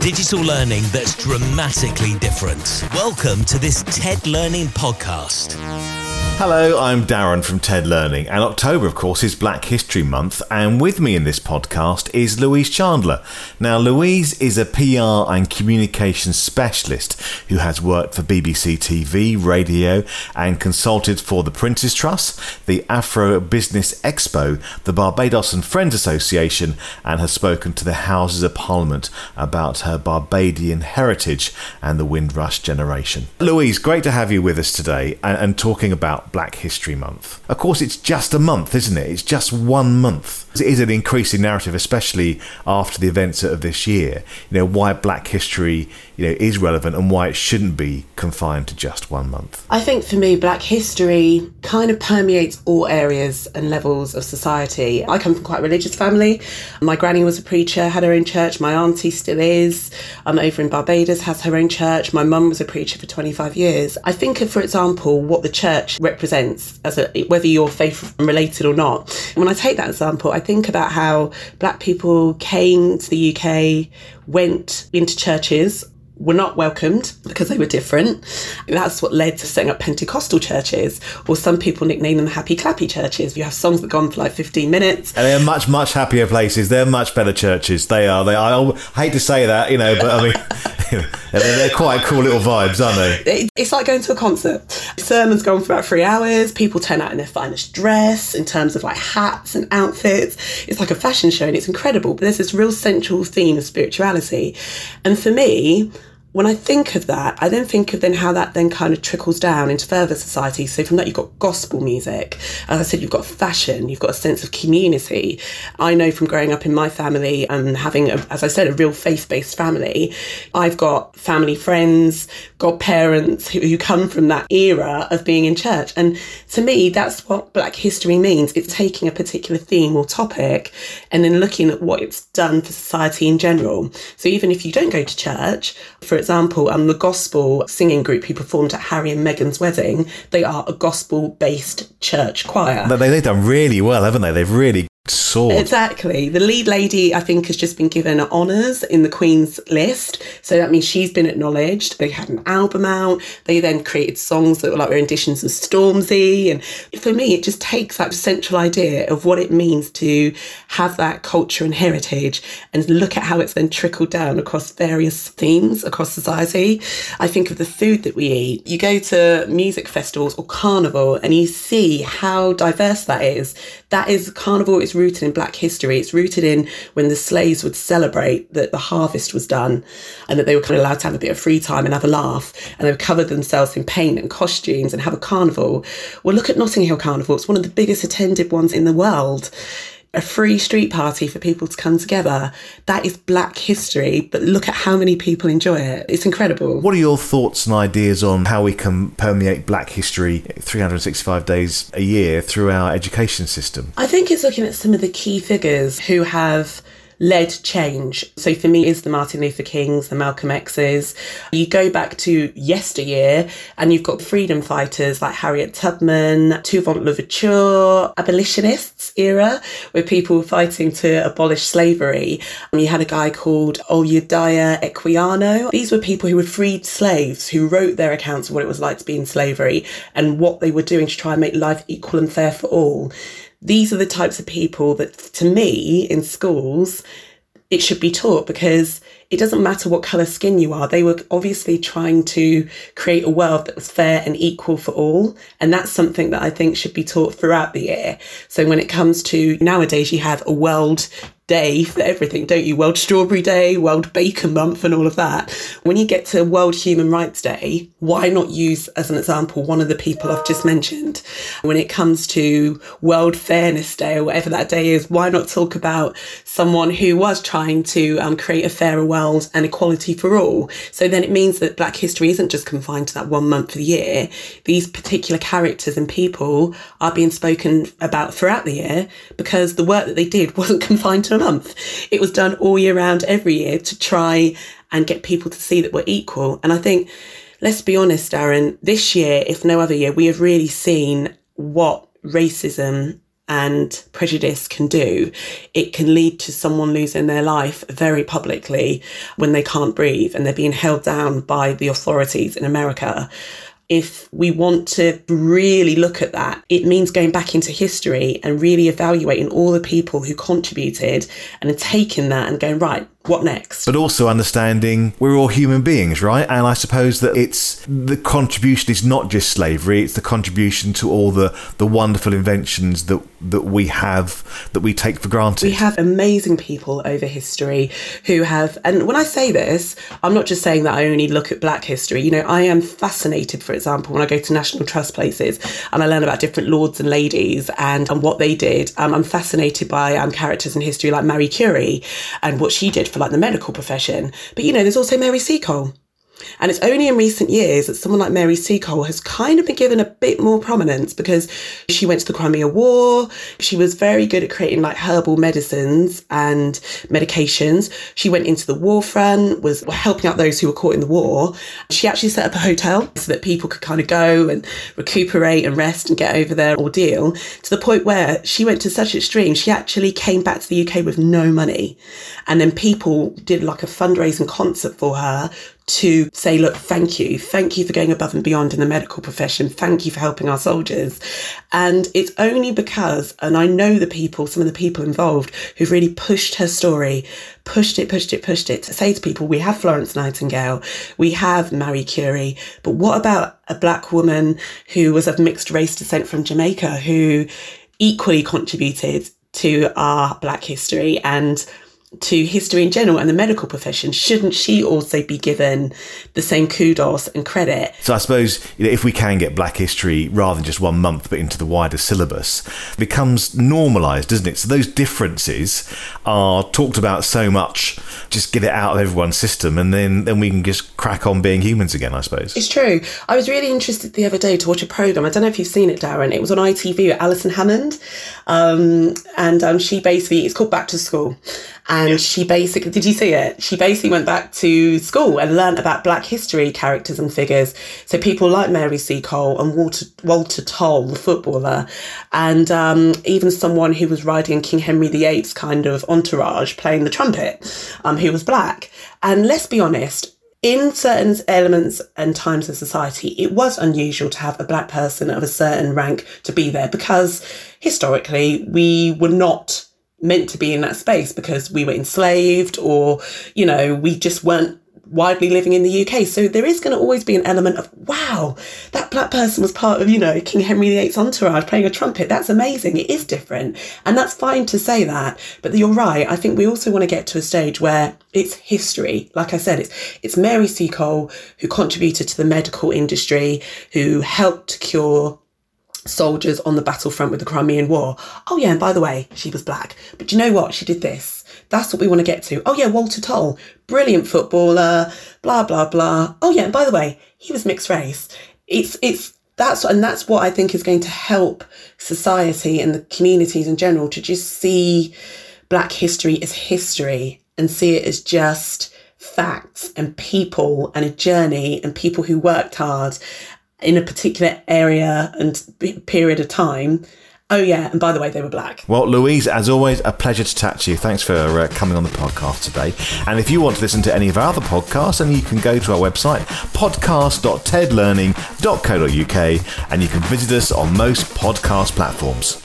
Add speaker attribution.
Speaker 1: digital learning that's dramatically different. Welcome to this TED Learning podcast.
Speaker 2: Hello, I'm Darren from TED Learning, and October, of course, is Black History Month, and with me in this podcast is Louise Chandler. Now, Louise is a PR and communications specialist who has worked for BBC TV, radio, and consulted for the Prince's Trust, the Afro Business Expo, the Barbados and Friends Association, and has spoken to the Houses of Parliament about her Barbadian heritage and the Windrush generation. Louise, great to have you with us today and, and talking about Black History Month. Of course, it's just a month, isn't it? It's just one month. It is an increasing narrative, especially after the events of this year. You know why Black history, you know, is relevant and why it shouldn't be confined to just one month.
Speaker 3: I think for me, Black history kind of permeates all areas and levels of society. I come from quite a religious family. My granny was a preacher, had her own church. My auntie still is. I'm over in Barbados, has her own church. My mum was a preacher for 25 years. I think of, for example, what the church as a whether you're faith related or not. When I take that example, I think about how black people came to the UK, went into churches were not welcomed because they were different. That's what led to setting up Pentecostal churches, or some people nickname them happy clappy churches. You have songs that go on for like 15 minutes.
Speaker 2: And they're much, much happier places. They're much better churches. They are. They I hate to say that, you know, but I mean, they're, quite cool little vibes, aren't
Speaker 3: they? It's like going to a concert. Sermons go on for about three hours. People turn out in their finest dress in terms of like hats and outfits. It's like a fashion show and it's incredible. But there's this real central theme of spirituality. And for me, when I think of that, I then think of then how that then kind of trickles down into further society. So from that, you've got gospel music. As I said, you've got fashion, you've got a sense of community. I know from growing up in my family and having, a, as I said, a real faith-based family, I've got family friends, godparents who, who come from that era of being in church. And to me, that's what Black history means. It's taking a particular theme or topic and then looking at what it's done for society in general. So even if you don't go to church, for example, um, the gospel singing group who performed at Harry and Meghan's wedding, they are a gospel based church choir.
Speaker 2: They, they've done really well, haven't they? They've really soared.
Speaker 3: Exactly. The lead lady, I think, has just been given honours in the Queen's list. So that means she's been acknowledged. They had an album out. They then created songs that were like renditions of Stormzy. And for me, it just takes that central idea of what it means to have that culture and heritage and look at how it's then trickled down across various themes across society. I think of the food that we eat. You go to music festivals or carnival and you see how diverse that is. That is carnival is rooted in black history. It's rooted in when the slaves would celebrate that the harvest was done and that they were kind of allowed to have a bit of free time and have a laugh. And they would cover themselves in paint and costumes and have a carnival. Well, look at Notting Hill Carnival. It's one of the biggest attended ones in the world a free street party for people to come together. That is black history, but look at how many people enjoy it. It's incredible.
Speaker 2: What are your thoughts and ideas on how we can permeate black history 365 days a year through our education system?
Speaker 3: I think it's looking at some of the key figures who have led change. So for me, is the Martin Luther Kings, the Malcolm X's. You go back to yesteryear and you've got freedom fighters like Harriet Tubman, Toussaint Louverture, abolitionists era, where people were fighting to abolish slavery. And you had a guy called Olaudah Equiano. These were people who were freed slaves, who wrote their accounts of what it was like to be in slavery and what they were doing to try and make life equal and fair for all these are the types of people that, to me, in schools, it should be taught because it doesn't matter what colour skin you are. They were obviously trying to create a world that was fair and equal for all. And that's something that I think should be taught throughout the year. So when it comes to nowadays, you have a world day for everything, don't you? World Strawberry Day, World Bacon Month, and all of that. When you get to World Human Rights Day, why not use, as an example, one of the people I've just mentioned? When it comes to World Fairness Day, or whatever that day is, why not talk about someone who was trying to um, create a fairer world and equality for all? So then it means that Black history isn't just confined to that one month of the year. These particular characters and people are being spoken about throughout the year because the work that they did wasn't confined to month. It was done all year round, every year to try and get people to see that we're equal. And I think, let's be honest, Darren, this year, if no other year, we have really seen what racism and prejudice can do. It can lead to someone losing their life very publicly when they can't breathe and they're being held down by the authorities in America if we want to really look at that, it means going back into history and really evaluating all the people who contributed and taking that and going, right, what next?
Speaker 2: But also understanding we're all human beings, right? And I suppose that it's the contribution is not just slavery; it's the contribution to all the the wonderful inventions that that we have that we take for granted.
Speaker 3: We have amazing people over history who have, and when I say this, I'm not just saying that I only look at Black history. You know, I am fascinated, for example, when I go to National Trust places and I learn about different lords and ladies and, and what they did. Um, I'm fascinated by um, characters in history like Marie Curie and what she did for like the medical profession. But you know, there's also Mary Seacole. And it's only in recent years that someone like Mary Seacole has kind of been given a bit more prominence because she went to the Crimea War. She was very good at creating like herbal medicines and medications. She went into the war front, was helping out those who were caught in the war. She actually set up a hotel so that people could kind of go and recuperate and rest and get over their ordeal to the point where she went to such extreme, she actually came back to the UK with no money. And then people did like a fundraising concert for her to say, look, thank you. Thank you for going above and beyond in the medical profession. Thank you for helping our soldiers. And it's only because, and I know the people, some of the people involved who've really pushed her story, pushed it, pushed it, pushed it to say to people, we have Florence Nightingale, we have Marie Curie, but what about a black woman who was of mixed race descent from Jamaica who equally contributed to our black history and to history in general and the medical profession, shouldn't she also be given the same kudos and credit?
Speaker 2: So I suppose you know, if we can get Black history rather than just one month, but into the wider syllabus, becomes normalised, doesn't it? So those differences are talked about so much. Just get it out of everyone's system, and then then we can just crack on being humans again. I suppose
Speaker 3: it's true. I was really interested the other day to watch a program. I don't know if you've seen it, Darren. It was on ITV with Alison Hammond, um, and um, she basically it's called Back to School and she basically, did you see it? She basically went back to school and learned about Black history characters and figures. So people like Mary Seacole and Walter, Walter Tull, the footballer, and um, even someone who was riding King Henry VIII's kind of entourage playing the trumpet, um, who was black. And let's be honest, in certain elements and times of society, it was unusual to have a black person of a certain rank to be there because historically we were not meant to be in that space because we were enslaved or, you know, we just weren't widely living in the UK. So there is going to always be an element of, wow, that black person was part of, you know, King Henry VIII's entourage playing a trumpet. That's amazing. It is different. And that's fine to say that. But you're right. I think we also want to get to a stage where it's history. Like I said, it's, it's Mary Seacole who contributed to the medical industry, who helped cure soldiers on the battlefront with the Crimean War. Oh, yeah, and by the way, she was black. But you know what? She did this. That's what we want to get to. Oh, yeah, Walter Tull, brilliant footballer, blah, blah, blah. Oh, yeah, and by the way, he was mixed race. It's, it's, that's, and that's what I think is going to help society and the communities in general to just see black history as history and see it as just facts and people and a journey and people who worked hard in a particular area and period of time. Oh, yeah. And by the way, they were black.
Speaker 2: Well, Louise, as always, a pleasure to chat to you. Thanks for uh, coming on the podcast today. And if you want to listen to any of our other podcasts, then you can go to our website, podcast.tedlearning.co.uk, and you can visit us on most podcast platforms.